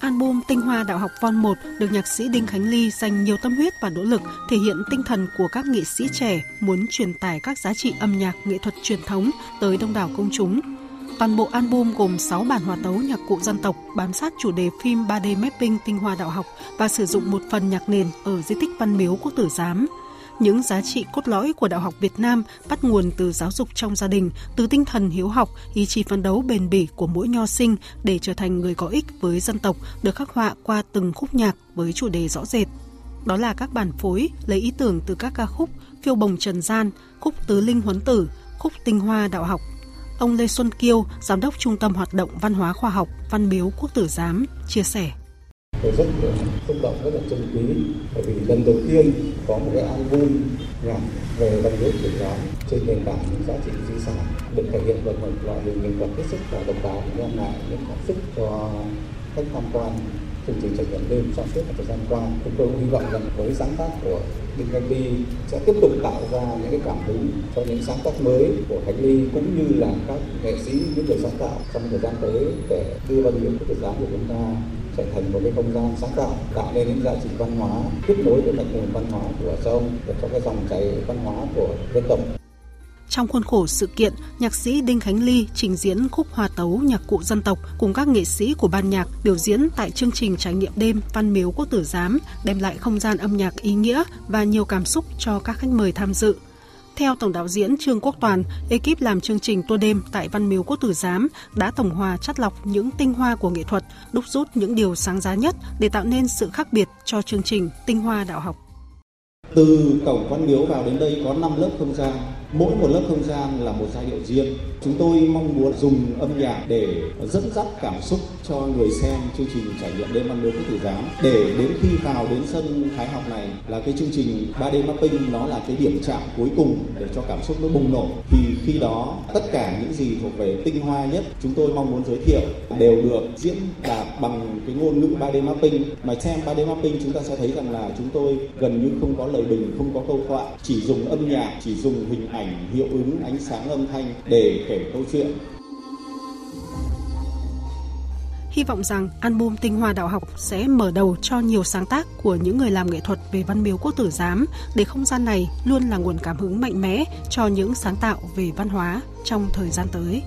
album Tinh Hoa Đạo học Von 1 được nhạc sĩ Đinh Khánh Ly dành nhiều tâm huyết và nỗ lực thể hiện tinh thần của các nghệ sĩ trẻ muốn truyền tải các giá trị âm nhạc, nghệ thuật truyền thống tới đông đảo công chúng. Toàn bộ album gồm 6 bản hòa tấu nhạc cụ dân tộc, bám sát chủ đề phim 3D mapping tinh hoa đạo học và sử dụng một phần nhạc nền ở di tích Văn Miếu Quốc Tử Giám. Những giá trị cốt lõi của đạo học Việt Nam bắt nguồn từ giáo dục trong gia đình, từ tinh thần hiếu học, ý chí phấn đấu bền bỉ của mỗi nho sinh để trở thành người có ích với dân tộc được khắc họa qua từng khúc nhạc với chủ đề rõ rệt. Đó là các bản phối lấy ý tưởng từ các ca khúc Phiêu bồng trần gian, khúc Tứ linh huấn tử, khúc Tinh hoa đạo học, Ông Lê Xuân Kiêu, Giám đốc Trung tâm Hoạt động Văn hóa Khoa học Văn biếu Quốc Tử Giám, chia sẻ. Tôi rất xúc động, rất là trân quý. Bởi vì lần đầu tiên có một cái album nhạc về văn hóa truyền giám trên nền tảng những giá trị di sản được thể hiện bằng một loại hình nghệ thuật hết sức là độc đáo đem lại những cảm xúc cho khách tham quan. Chương trình trải nghiệm đêm trong suốt thời gian qua chúng tôi hy vọng rằng với sáng tác của Đinh Văn Ly sẽ tiếp tục tạo ra những cái cảm hứng cho những sáng tác mới của Khánh Ly cũng như là các nghệ sĩ những người sáng tạo trong thời gian tới để đưa văn hóa của Phật giáo của chúng ta trở thành một cái không gian sáng tạo tạo nên những giá trị văn hóa kết nối với đặc nguồn văn hóa của sông để cho cái dòng chảy văn hóa của dân tộc trong khuôn khổ sự kiện, nhạc sĩ Đinh Khánh Ly trình diễn khúc hòa tấu nhạc cụ dân tộc cùng các nghệ sĩ của ban nhạc biểu diễn tại chương trình trải nghiệm đêm Văn Miếu Quốc Tử Giám, đem lại không gian âm nhạc ý nghĩa và nhiều cảm xúc cho các khách mời tham dự. Theo tổng đạo diễn Trương Quốc Toàn, ekip làm chương trình tour đêm tại Văn Miếu Quốc Tử Giám đã tổng hòa chắt lọc những tinh hoa của nghệ thuật, đúc rút những điều sáng giá nhất để tạo nên sự khác biệt cho chương trình Tinh hoa đạo học. Từ cổng Văn Miếu vào đến đây có 5 lớp không gian mỗi một lớp không gian là một giai điệu riêng. Chúng tôi mong muốn dùng âm nhạc để dẫn dắt cảm xúc cho người xem chương trình trải nghiệm đêm ăn nướng quốc tử giám để đến khi vào đến sân thái học này là cái chương trình 3D mapping, nó là cái điểm chạm cuối cùng để cho cảm xúc nó bùng nổ. Thì khi đó, tất cả những gì thuộc về tinh hoa nhất, chúng tôi mong muốn giới thiệu đều được diễn đạt bằng cái ngôn ngữ 3D mapping. Mà xem 3D mapping, chúng ta sẽ thấy rằng là chúng tôi gần như không có lời bình, không có câu thoại. Chỉ dùng âm nhạc, chỉ dùng hình ảnh ảnh, hiệu ứng, ánh sáng âm thanh để kể câu chuyện. Hy vọng rằng album Tinh Hoa Đạo học sẽ mở đầu cho nhiều sáng tác của những người làm nghệ thuật về văn miếu quốc tử giám để không gian này luôn là nguồn cảm hứng mạnh mẽ cho những sáng tạo về văn hóa trong thời gian tới.